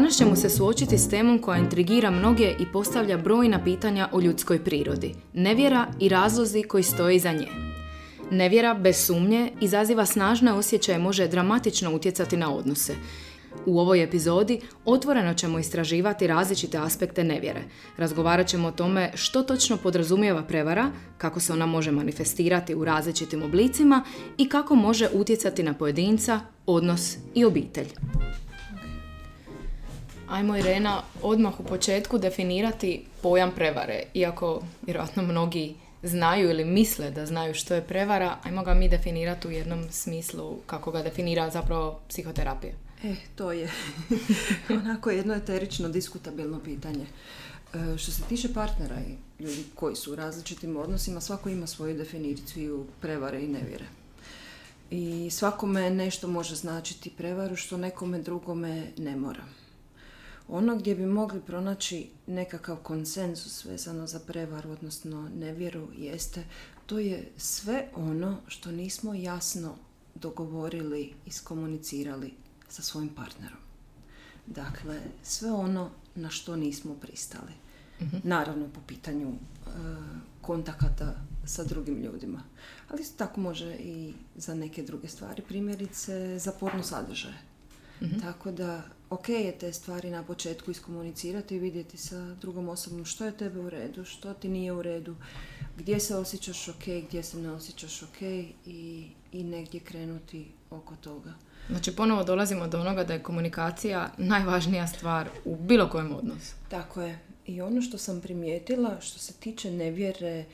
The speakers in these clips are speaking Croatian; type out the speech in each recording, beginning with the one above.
Danas ćemo se suočiti s temom koja intrigira mnoge i postavlja brojna pitanja o ljudskoj prirodi, nevjera i razlozi koji stoje iza nje. Nevjera, bez sumnje, izaziva snažne osjećaje može dramatično utjecati na odnose. U ovoj epizodi otvoreno ćemo istraživati različite aspekte nevjere. Razgovarat ćemo o tome što točno podrazumijeva prevara, kako se ona može manifestirati u različitim oblicima i kako može utjecati na pojedinca, odnos i obitelj. Ajmo Irena odmah u početku definirati pojam prevare. Iako vjerojatno mnogi znaju ili misle da znaju što je prevara, ajmo ga mi definirati u jednom smislu kako ga definira zapravo psihoterapija. E, to je onako jedno eterično diskutabilno pitanje. E, što se tiče partnera i ljudi koji su u različitim odnosima, svako ima svoju definiciju prevare i nevjere. I svakome nešto može značiti prevaru što nekome drugome ne mora. Ono gdje bi mogli pronaći nekakav konsenzus vezano za prevaru, odnosno nevjeru, jeste to je sve ono što nismo jasno dogovorili, iskomunicirali sa svojim partnerom. Dakle, sve ono na što nismo pristali. Mhm. Naravno, po pitanju e, kontakata sa drugim ljudima. Ali isto tako može i za neke druge stvari. Primjerice, za porno sadržaje. Mhm. Tako da, ok je te stvari na početku iskomunicirati i vidjeti sa drugom osobom što je tebe u redu, što ti nije u redu, gdje se osjećaš ok, gdje se ne osjećaš ok i, i negdje krenuti oko toga. Znači ponovo dolazimo do onoga da je komunikacija najvažnija stvar u bilo kojem odnosu. Tako je. I ono što sam primijetila što se tiče nevjere,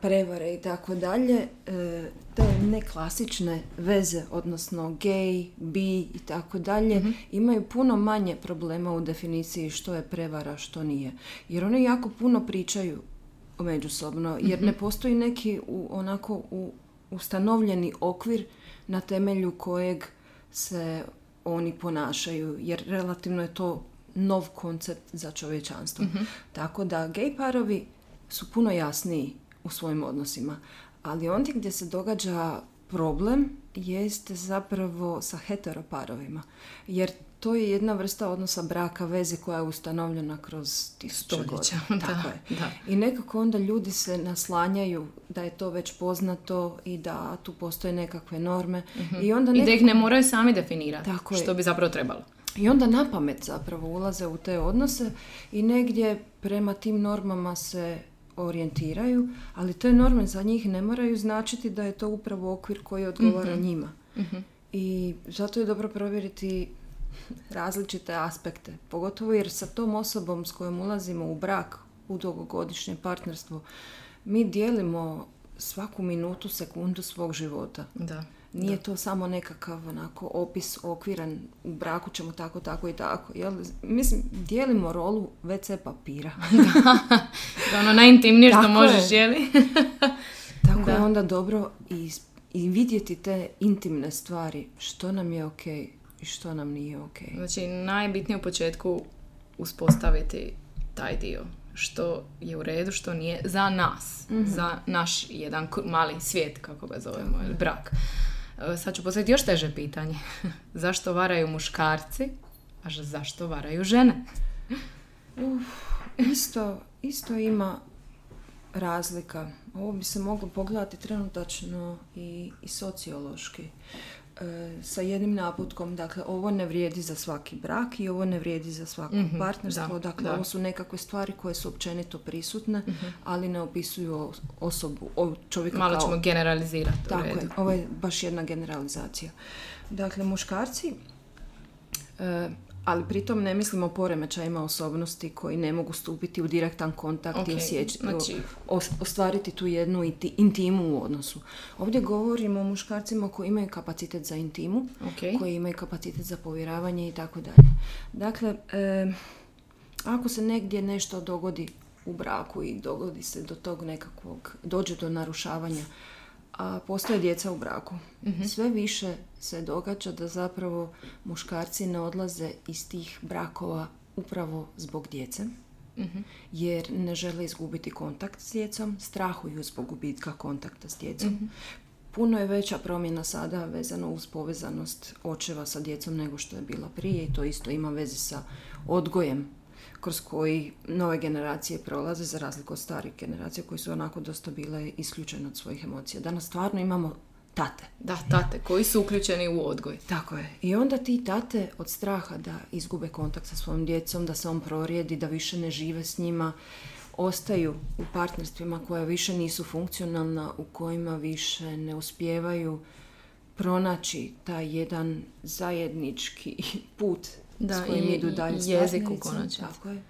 prevare i tako dalje, e, te neklasične veze, odnosno gay, bi i tako dalje, mhm. imaju puno manje problema u definiciji što je prevara, što nije. Jer oni jako puno pričaju međusobno, jer mhm. ne postoji neki u, onako u, ustanovljeni okvir na temelju kojeg se oni ponašaju, jer relativno je to nov koncept za čovječanstvo. Mhm. Tako da gay parovi su puno jasniji u svojim odnosima. Ali ondje gdje se događa problem jeste zapravo sa heteroparovima. Jer to je jedna vrsta odnosa braka, veze koja je ustanovljena kroz tisuće godina. Tako je. Da. I nekako onda ljudi se naslanjaju da je to već poznato i da tu postoje nekakve norme. Mhm. I, onda I da ih ne moraju sami definirati. Tako što bi zapravo trebalo. I onda na pamet zapravo ulaze u te odnose i negdje prema tim normama se orijentiraju, ali te norme za njih ne moraju značiti da je to upravo okvir koji odgovara mhm. njima. Mhm. I zato je dobro provjeriti različite aspekte, pogotovo jer sa tom osobom s kojom ulazimo u brak, u dugogodišnje partnerstvo, mi dijelimo svaku minutu, sekundu svog života. Da. Nije to samo nekakav onako opis okviran u braku ćemo tako, tako i tako. Jel? Mislim, dijelimo rolu WC papira. da, ono najintimnije što možeš, jeli? tako je onda dobro i, i vidjeti te intimne stvari. Što nam je ok i što nam nije ok. Znači, najbitnije u početku uspostaviti taj dio što je u redu, što nije za nas, mhm. za naš jedan mali svijet, kako ga zovemo, ili brak. E, sad ću postaviti još teže pitanje. zašto varaju muškarci, a zašto varaju žene? Uf, isto, isto ima razlika. Ovo bi se moglo pogledati trenutačno i, i sociološki. E, sa jednim naputkom, dakle ovo ne vrijedi za svaki brak i ovo ne vrijedi za svako mm partnerstvo, dakle ovo su nekakve stvari koje su općenito prisutne, mhm. ali ne opisuju osobu, čovjeka Malo ćemo generalizirati. Tako je, ovo je baš jedna generalizacija. Dakle, muškarci e, ali pritom ne mislimo o poremećajima osobnosti koji ne mogu stupiti u direktan kontakt i osjeći, znači... ostvariti tu jednu intimu u odnosu. Ovdje govorimo o muškarcima koji imaju kapacitet za intimu, koji imaju kapacitet za povjeravanje i tako dalje. Dakle, ako se negdje nešto dogodi u braku i dogodi se do tog nekakvog, dođe do narušavanja a postoje djeca u braku. Mhm. Sve više se događa da zapravo muškarci ne odlaze iz tih brakova upravo zbog djece. Mhm. Jer ne žele izgubiti kontakt s djecom, strahuju zbog gubitka kontakta s djecom. Mhm. puno je veća promjena sada vezano uz povezanost očeva sa djecom nego što je bila prije i to isto ima veze sa odgojem kroz koji nove generacije prolaze za razliku od starih generacija koji su onako dosta bile isključene od svojih emocija. Danas stvarno imamo tate. Da, tate, koji su uključeni u odgoj. Tako je. I onda ti tate od straha da izgube kontakt sa svojom djecom, da se on prorijedi, da više ne žive s njima, ostaju u partnerstvima koja više nisu funkcionalna, u kojima više ne uspijevaju pronaći taj jedan zajednički put Da, s kojim i idu dalje s jezik u. Tako je.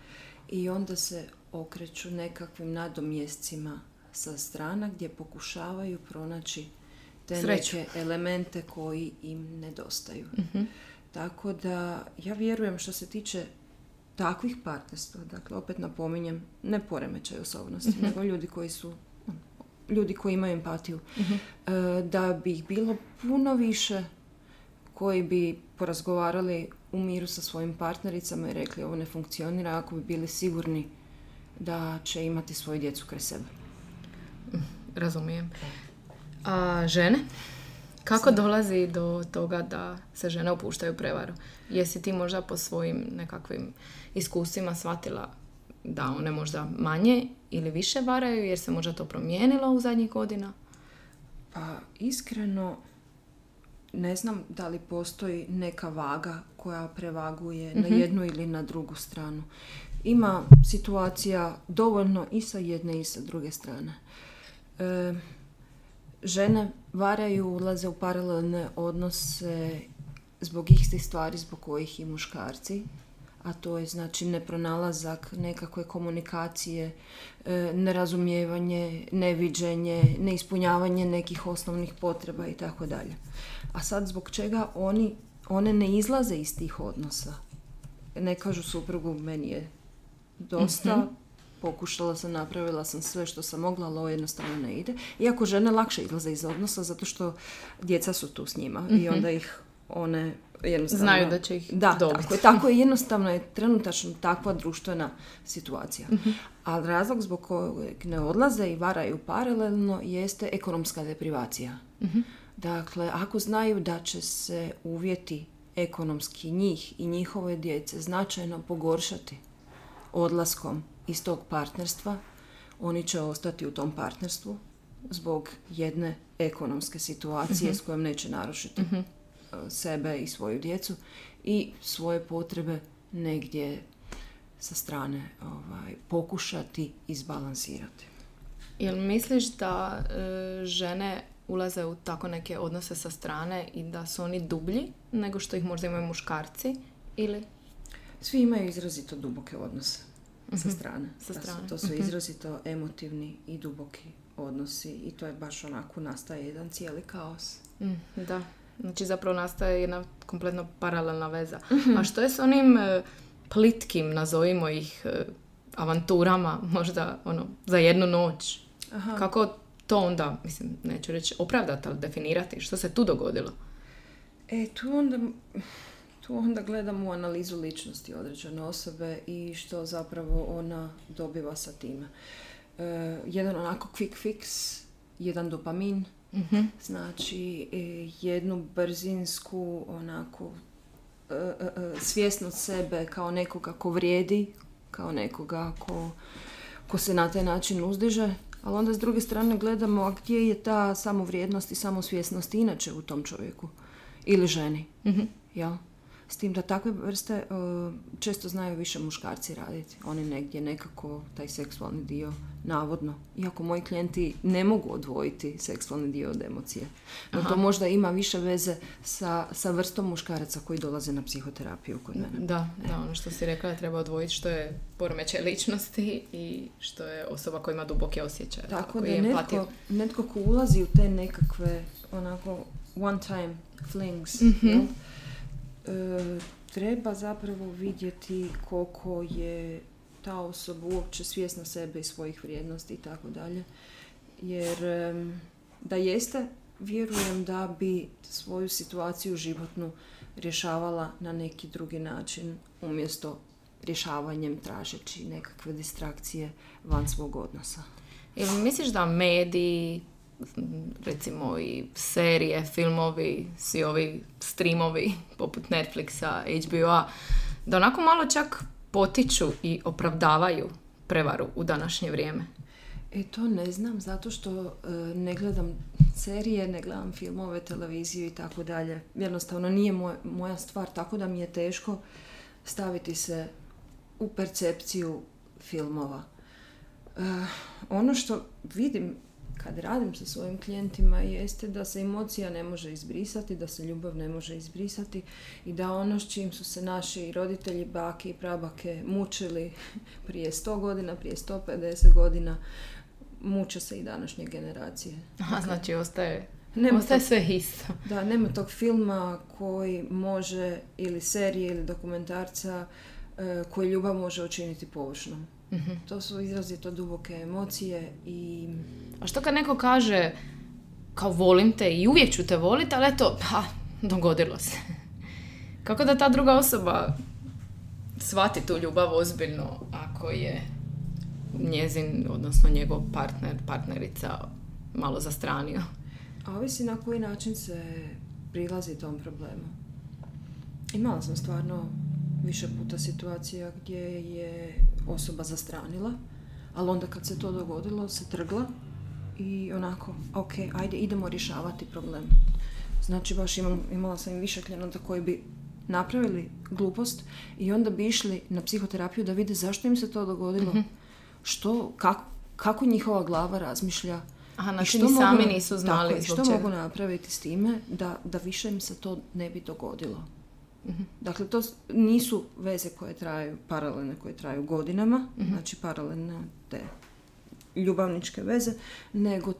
I onda se okreću nekakvim nadomjescima sa strana gdje pokušavaju pronaći te Sreću. neke elemente koji im nedostaju. Mhm. Tako da ja vjerujem što se tiče takvih partnerstva, dakle opet napominjem, ne poremećaj osobnosti, Mhm. nego ljudi koji su ono, ljudi koji imaju empatiju, Mhm. e, da bi ih bilo puno više koji bi porazgovarali u miru sa svojim partnericama i rekli ovo ne funkcionira ako bi bili sigurni da će imati svoju djecu kraj sebe. Razumijem. A žene? Kako dolazi do toga da se žene upuštaju u prevaru? Jesi ti možda po svojim nekakvim iskustvima shvatila da one možda manje ili više varaju jer se možda to promijenilo u zadnjih godina? Pa iskreno ne znam da li postoji neka vaga koja prevaguje na jednu ili na drugu stranu. Ima situacija dovoljno i sa jedne i sa druge strane. E, žene varaju, ulaze u paralelne odnose zbog istih stvari zbog kojih i muškarci a to je znači nepronalazak nekakve komunikacije, e, nerazumijevanje, neviđenje, neispunjavanje nekih osnovnih potreba i tako dalje. A sad zbog čega oni, one ne izlaze iz tih odnosa? Ne kažu suprugu, meni je dosta, pokušala sam, napravila sam sve što sam mogla, ali ovo jednostavno ne ide. Iako žene lakše izlaze iz odnosa zato što djeca su tu s njima i onda ih one jednostavno... Znaju da će ih da, dobiti. Tako je, tako je, jednostavno je trenutačno takva društvena situacija. Mhm. Ali razlog zbog kojeg ne odlaze i varaju paralelno jeste ekonomska deprivacija. Mhm. Dakle, ako znaju da će se uvjeti ekonomski njih i njihove djece značajno pogoršati odlaskom iz tog partnerstva, oni će ostati u tom partnerstvu zbog jedne ekonomske situacije s kojom neće narušiti e, sebe i svoju djecu i svoje potrebe negdje sa strane ovaj, pokušati izbalansirati. Jel misliš da e, žene ulaze u tako neke odnose sa strane i da su oni dublji nego što ih možda imaju muškarci ili Svi imaju izrazito duboke odnose sa strane. Sa Da su- strane. To su izrazito emotivni i duboki odnosi i to je baš onako nastaje jedan cijeli kaos. Mm, da. Znači zapravo nastaje jedna kompletno paralelna veza. A što je s onim e, plitkim, nazovimo ih, e, avanturama, možda ono, za jednu noć? Aha. Kako to onda, mislim, neću reći opravdati, ali definirati? Što se tu dogodilo? E, tu onda, tu onda gledamo u analizu ličnosti određene osobe i što zapravo ona dobiva sa time. E, jedan onako quick fix, jedan dopamin, Mhm. znači e, jednu brzinsku onako e, e, svjesnost sebe kao nekoga ko vrijedi, kao nekoga ko, ko se na taj način uzdiže, ali onda s druge strane gledamo a gdje je ta samovrijednost i samosvjesnost inače u tom čovjeku ili ženi. Mhm. Jel? S tim da takve vrste e, često znaju više muškarci raditi. Oni negdje nekako taj seksualni dio navodno. Iako moji klijenti ne mogu odvojiti seksualni dio od emocije. No to možda ima više veze sa, sa vrstom muškaraca koji dolaze na psihoterapiju kod mene. Da, da, ono što si rekla treba odvojiti što je poremećaj ličnosti i što je osoba koja ima duboke osjećaje. Tako i da empatiju. netko, netko ko ulazi u te nekakve onako one time flings, Mhm. E, treba zapravo vidjeti koliko je ta osoba uopće svjesna sebe i svojih vrijednosti i tako dalje. Jer da jeste, vjerujem da bi svoju situaciju životnu rješavala na neki drugi način umjesto rješavanjem tražeći nekakve distrakcije van svog odnosa. Jel misliš da mediji, recimo i serije, filmovi, svi ovi streamovi poput Netflixa, HBO-a, da onako malo čak potiču i opravdavaju prevaru u današnje vrijeme. E to ne znam, zato što e, ne gledam serije, ne gledam filmove, televiziju i tako dalje. Jednostavno nije moja stvar, tako da mi je teško staviti se u percepciju filmova. E, ono što vidim kad radim sa svojim klijentima jeste da se emocija ne može izbrisati, da se ljubav ne može izbrisati i da ono s čim su se naši roditelji, bake i prabake mučili prije 100 godina, prije 150 godina, muče se i današnje generacije. Aha, dakle, znači ostaje, nema ostaje sve isto. Da, nema tog filma koji može, ili serije, ili dokumentarca, e, koji ljubav može učiniti površnom. Mhm. To su izrazito duboke emocije i... A što kad neko kaže kao volim te i uvijek ću te voliti, ali eto, ha, dogodilo se. Kako da ta druga osoba shvati tu ljubav ozbiljno ako je njezin, odnosno njegov partner, partnerica malo zastranio? A ovisi na koji način se prilazi tom problemu. Imala sam stvarno više puta situacija gdje je osoba zastranila, ali onda kad se to dogodilo se trgla i onako, ok, ajde idemo rješavati problem. Znači baš imam, imala sam i više klijenata koji bi napravili glupost i onda bi išli na psihoterapiju da vide zašto im se to dogodilo, mhm. što, kako, kako njihova glava razmišlja, Aha, znači što sami mogu, nisu znali tako, Što mogu napraviti s time da, da više im se to ne bi dogodilo. Dakle, to nisu veze koje traju, paralelne koje traju godinama, mhm. znači paralelne te ljubavničke veze, nego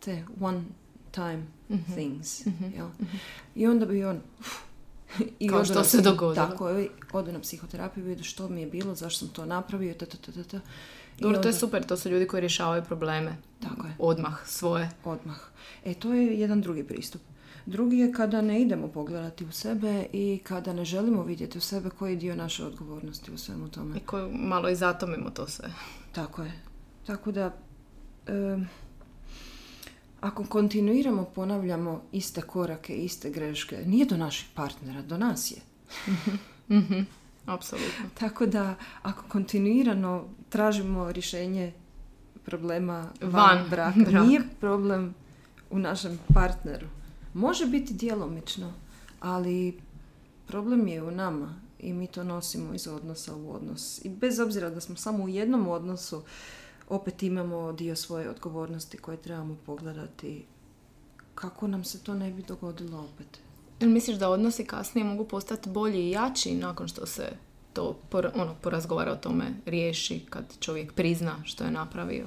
te one time mhm. things. Mhm. Jel? I onda bi on... I Kao što se dogodilo. Tako, ode na psihoterapiju, vidi što mi je bilo, zašto sam to napravio, ta, ta, ta, ta. Dobro, to je super, to su ljudi koji rješavaju probleme. Tako je. Odmah, svoje. Odmah. E, to je jedan drugi pristup. Drugi je kada ne idemo pogledati u sebe i kada ne želimo vidjeti u sebe koji je dio naše odgovornosti u svemu tome. I koji malo i zatomimo to sve. Tako je. Tako da, ako kontinuiramo ponavljamo iste korake, iste greške, nije do naših partnera, do nas je. mm Apsolutno. Tako da, ako kontinuirano tražimo rješenje problema van, van braka, nije problem u našem partneru. Može biti djelomično, ali problem je u nama i mi to nosimo iz odnosa u odnos. I bez obzira da smo samo u jednom odnosu, opet imamo dio svoje odgovornosti koje trebamo pogledati kako nam se to ne bi dogodilo opet. Jel misliš da odnosi kasnije mogu postati bolji i jači nakon što se to ono, porazgovara o tome, riješi, kad čovjek prizna što je napravio?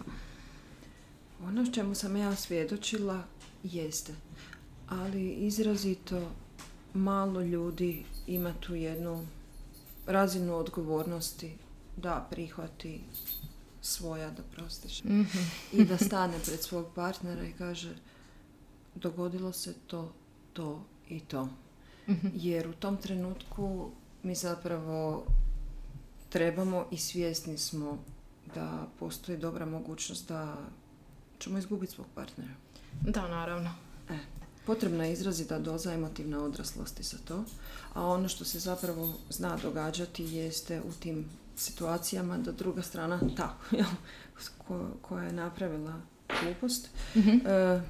Ono čemu sam ja svjedočila jeste ali izrazito malo ljudi ima tu jednu razinu odgovornosti da prihvati svoja, da prostiš, mhm. i da stane pred svog partnera i kaže dogodilo se to, to i to. Mhm. Jer u tom trenutku mi zapravo trebamo i svjesni smo da postoji dobra mogućnost da ćemo izgubiti svog partnera. Da, naravno. E, Potrebna je izrazita doza emotivne odraslosti za to, a ono što se zapravo zna događati jeste u tim situacijama da druga strana, ta koja je napravila glupost, mhm. e,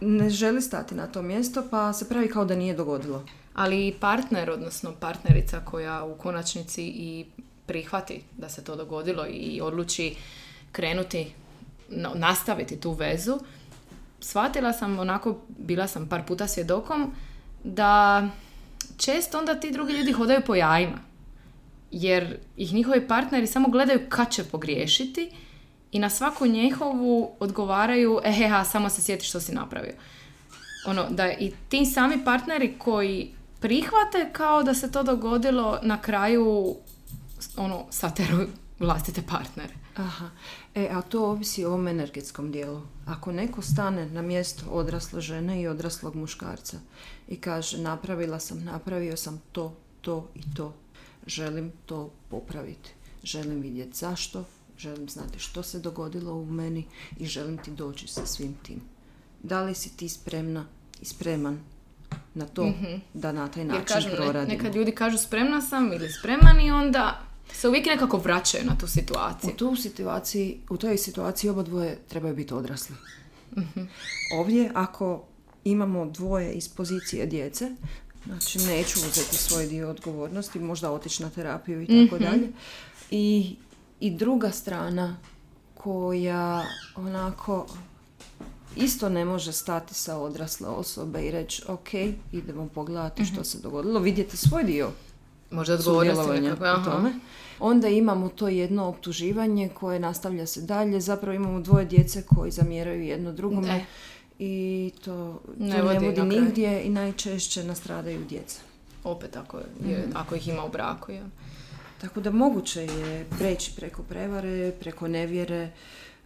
ne želi stati na to mjesto pa se pravi kao da nije dogodilo. Ali partner, odnosno partnerica koja u konačnici i prihvati da se to dogodilo i odluči krenuti, nastaviti tu vezu, shvatila sam onako, bila sam par puta svjedokom, da često onda ti drugi ljudi hodaju po jajima. Jer ih njihovi partneri samo gledaju kad će pogriješiti i na svaku njihovu odgovaraju eheha, samo se sjeti što si napravio. Ono, da i ti sami partneri koji prihvate kao da se to dogodilo na kraju ono, sateruju vlastite partnere. Aha. E, a to ovisi o ovom energetskom dijelu. Ako neko stane na mjesto odrasle žene i odraslog muškarca i kaže napravila sam, napravio sam to, to i to, želim to popraviti. Želim vidjeti zašto, želim znati što se dogodilo u meni i želim ti doći sa svim tim. Da li si ti spremna i spreman na to da na taj Jer način kažem, ne- proradimo? nekad ljudi kažu spremna sam ili spreman i onda se uvijek nekako vraćaju na tu U, situaciju. tu situaciji, u toj situaciji oba dvoje trebaju biti odrasli. Mhm. Ovdje, ako imamo dvoje iz pozicije djece, znači neću uzeti svoj dio odgovornosti, možda otići na terapiju i tako Mhm. dalje. I, I druga strana koja onako isto ne može stati sa odrasle osobe i reći ok, idemo pogledati Mhm. što se dogodilo, vidjeti svoj dio Možda odgovornosti u tome. Onda imamo to jedno optuživanje koje nastavlja se dalje. Zapravo imamo dvoje djece koji zamjeraju jedno drugome E. i to, to Ne ne, vodi vodi na kraj. nigdje i najčešće nastradaju djeca. Opet ako, je, Mhm. ako ih ima u braku. Je. Tako da moguće je preći preko prevare, preko nevjere,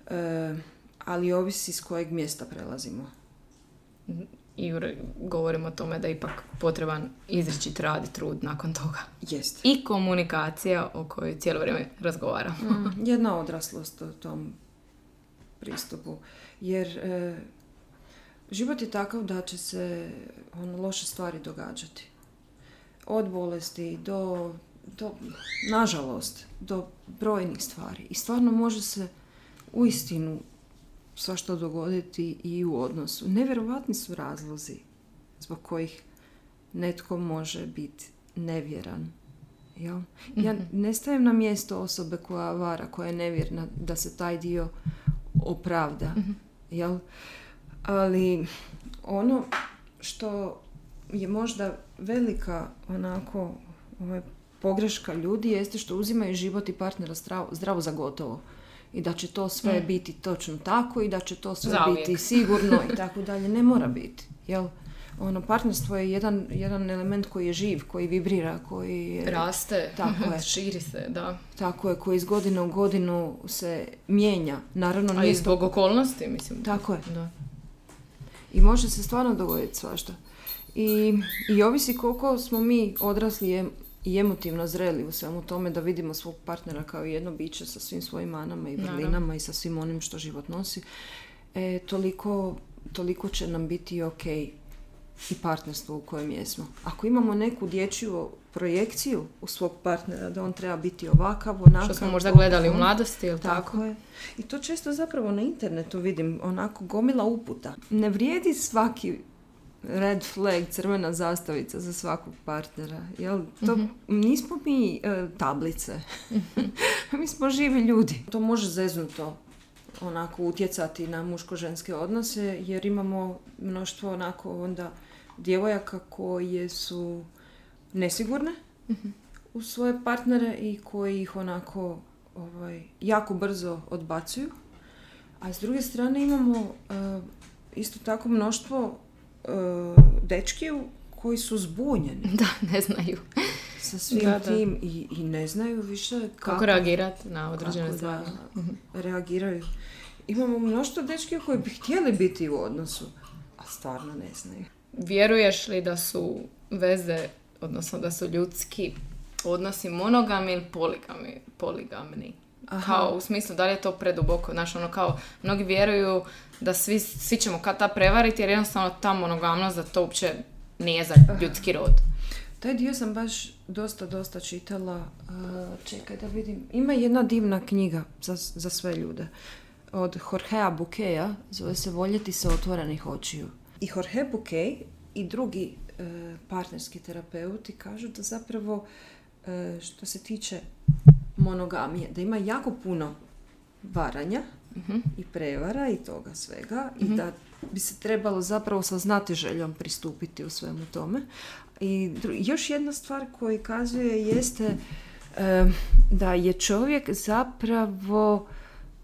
e, ali ovisi s kojeg mjesta prelazimo. I govorimo o tome da je ipak potreban izričit rad i trud nakon toga. Jest. I komunikacija o kojoj cijelo vrijeme razgovaramo. Mm, jedna odraslost u tom pristupu. Jer e, život je takav da će se ono, loše stvari događati. Od bolesti do, do, nažalost, do brojnih stvari. I stvarno može se uistinu svašta dogoditi i u odnosu. Nevjerovatni su razlozi zbog kojih netko može biti nevjeran. Jel? Ja ne stajem na mjesto osobe koja vara, koja je nevjerna, da se taj dio opravda. Jel? Ali ono što je možda velika onako ovaj, pogreška ljudi jeste što uzimaju život i partnera zdravo, zdravo za gotovo. I da će to sve biti točno tako i da će to sve Zauvijek. biti sigurno i tako dalje. Ne mora biti. Jel? Ono, partnerstvo je jedan, jedan element koji je živ, koji vibrira, koji je... Raste, Tako je. širi se, da. Tako je, koji iz godine u godinu se mijenja. Naravno, A i to- zbog okolnosti, mislim. Tako je. Da. I može se stvarno dogoditi svašta. I, I ovisi koliko smo mi odrasli i emotivno zreli u svemu tome da vidimo svog partnera kao jedno biće sa svim svojim manama i vrlinama i sa svim onim što život nosi. E, toliko, toliko će nam biti ok i partnerstvo u kojem jesmo. Ako imamo neku dječju projekciju u svog partnera da on treba biti ovakav, onakav, Što smo možda gledali u mladosti, ili tako? tako je. I to često zapravo na internetu vidim, onako gomila uputa. Ne vrijedi svaki red flag, crvena zastavica za svakog partnera. Jel? To, Nismo mi e, tablice. mi smo živi ljudi. To može zeznuto onako utjecati na muško-ženske odnose jer imamo mnoštvo onako onda djevojaka koje su nesigurne u svoje partnere i koji ih onako ovaj, jako brzo odbacuju. A s druge strane imamo eh, isto tako mnoštvo uh, dečkiju koji su zbunjeni Da, ne znaju sa svim Da, da. tim i, i ne znaju više kako, kako reagirati na određene kako stvari. da reagiraju. Imamo mnoštvo dečkija koji bi htjeli biti u odnosu, a stvarno ne znaju. Vjeruješ li da su veze, odnosno da su ljudski odnosi monogami ili poligami, poligamni? Aha. Kao u smislu da li je to preduboko, znaš ono kao mnogi vjeruju da svi, svi ćemo kad ta prevariti jer jednostavno ta monogamnost da to uopće nije za ljudski rod. Taj dio sam baš dosta, dosta čitala. Uh, čekaj da vidim. Ima jedna divna knjiga za, za sve ljude. Od Jorgea Bukeja. Zove se Voljeti se otvorenih očiju. I Jorge Bukej i drugi uh, partnerski terapeuti kažu da zapravo uh, što se tiče monogamije, da ima jako puno varanja i prevara i toga svega i da bi se trebalo zapravo sa znatiželjom pristupiti u svemu tome. I dru- još jedna stvar koju kazuje jeste da je čovjek zapravo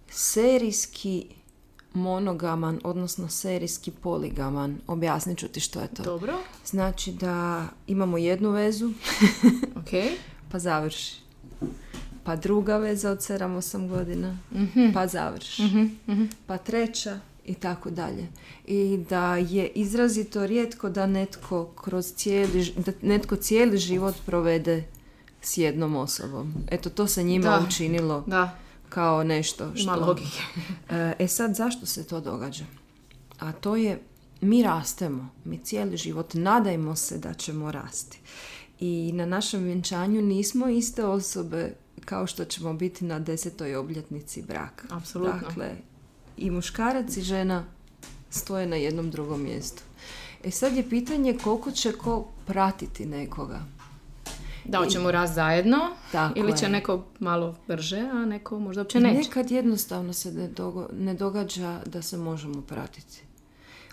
serijski monogaman, odnosno serijski poligaman. Objasnit ću ti što je to. Dobro, Znači da imamo jednu vezu, ok. pa završi. Pa druga veza od 7-8 godina, pa završi. Pa treća i tako dalje. I da je izrazito rijetko da netko kroz cijeli, da netko cijeli život provede s jednom osobom. Eto, to se njima Da. učinilo Da, kao nešto što... Ima logike. E sad, zašto se to događa? A to je, mi rastemo, mi cijeli život nadajmo se da ćemo rasti. I na našem vjenčanju nismo iste osobe kao što ćemo biti na desetoj obljetnici braka. Apsolutno. Dakle, i muškarac i žena stoje na jednom drugom mjestu. E sad je pitanje koliko će ko pratiti nekoga. Da, hoćemo raz zajedno Tako ili će je. neko malo brže, a neko možda uopće neće. Nekad jednostavno se ne, dogo- ne događa da se možemo pratiti.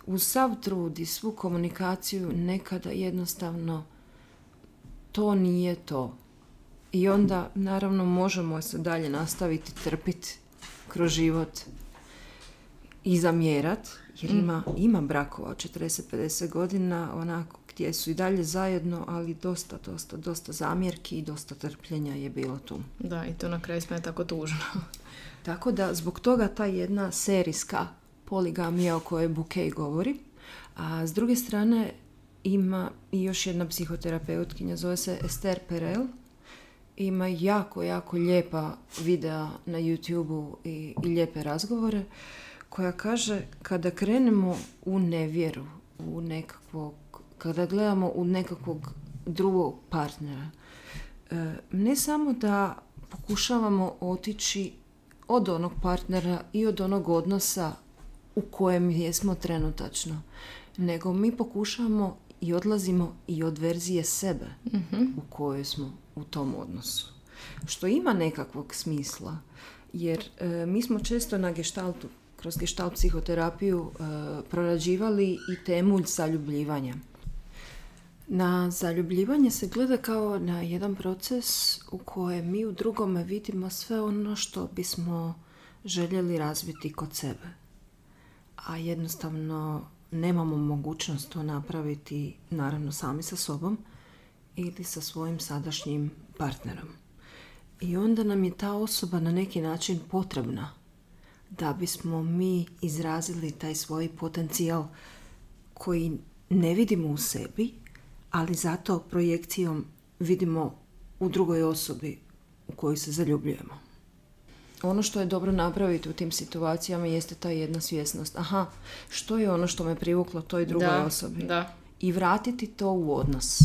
Uz sav trud i svu komunikaciju nekada jednostavno to nije to. I onda naravno možemo se dalje nastaviti trpiti kroz život i zamjerat, jer ima, ima brakova od 40-50 godina onako gdje su i dalje zajedno, ali dosta, dosta, dosta zamjerki i dosta trpljenja je bilo tu. Da, i to na kraju sve je tako tužno. Tako da zbog toga ta jedna serijska poligamija o kojoj Bukej govori. A s druge strane ima i još jedna psihoterapeutkinja, zove se Esther Perel. Ima jako, jako lijepa videa na youtube i, i lijepe razgovore koja kaže kada krenemo u nevjeru, u nekakvog, kada gledamo u nekakvog drugog partnera, e, ne samo da pokušavamo otići od onog partnera i od onog odnosa u kojem jesmo trenutačno, nego mi pokušavamo i odlazimo i od verzije sebe u kojoj smo u tom odnosu. Što ima nekakvog smisla, jer e, mi smo često na geštaltu, kroz gestalt psihoterapiju, e, prorađivali i temu zaljubljivanja. Na zaljubljivanje se gleda kao na jedan proces u kojem mi u drugome vidimo sve ono što bismo željeli razviti kod sebe. A jednostavno nemamo mogućnost to napraviti naravno sami sa sobom ili sa svojim sadašnjim partnerom. I onda nam je ta osoba na neki način potrebna da bismo mi izrazili taj svoj potencijal koji ne vidimo u sebi, ali zato projekcijom vidimo u drugoj osobi u koju se zaljubljujemo. Ono što je dobro napraviti u tim situacijama jeste ta jedna svjesnost. Aha, što je ono što me privuklo toj drugoj da, osobi? Da. I vratiti to u odnos.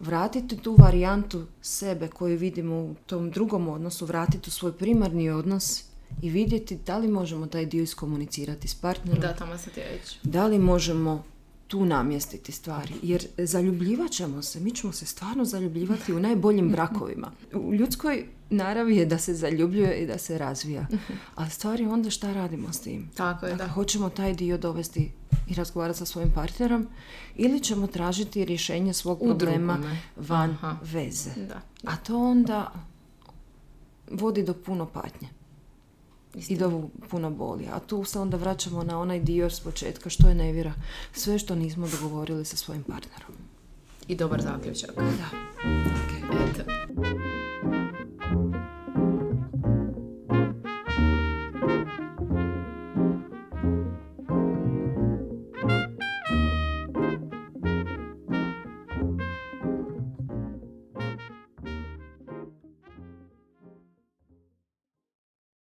Vratiti tu varijantu sebe koju vidimo u tom drugom odnosu, vratiti u svoj primarni odnos i vidjeti da li možemo taj dio iskomunicirati s partnerom. Da, tamo se ti reći. Da li možemo tu namjestiti stvari. Jer zaljubljivat ćemo se, mi ćemo se stvarno zaljubljivati u najboljim brakovima. U ljudskoj naravi je da se zaljubljuje i da se razvija. Ali stvari onda šta radimo s tim? Tako je, Dakle, da. hoćemo taj dio dovesti i razgovarati sa svojim partnerom ili ćemo tražiti rješenje svog U problema drugome. van Aha. veze. Da. A to onda vodi do puno patnje i do puno boli. A tu se onda vraćamo na onaj dio s početka što je nevjera. Sve što nismo dogovorili sa svojim partnerom. I dobar zaključak. Da.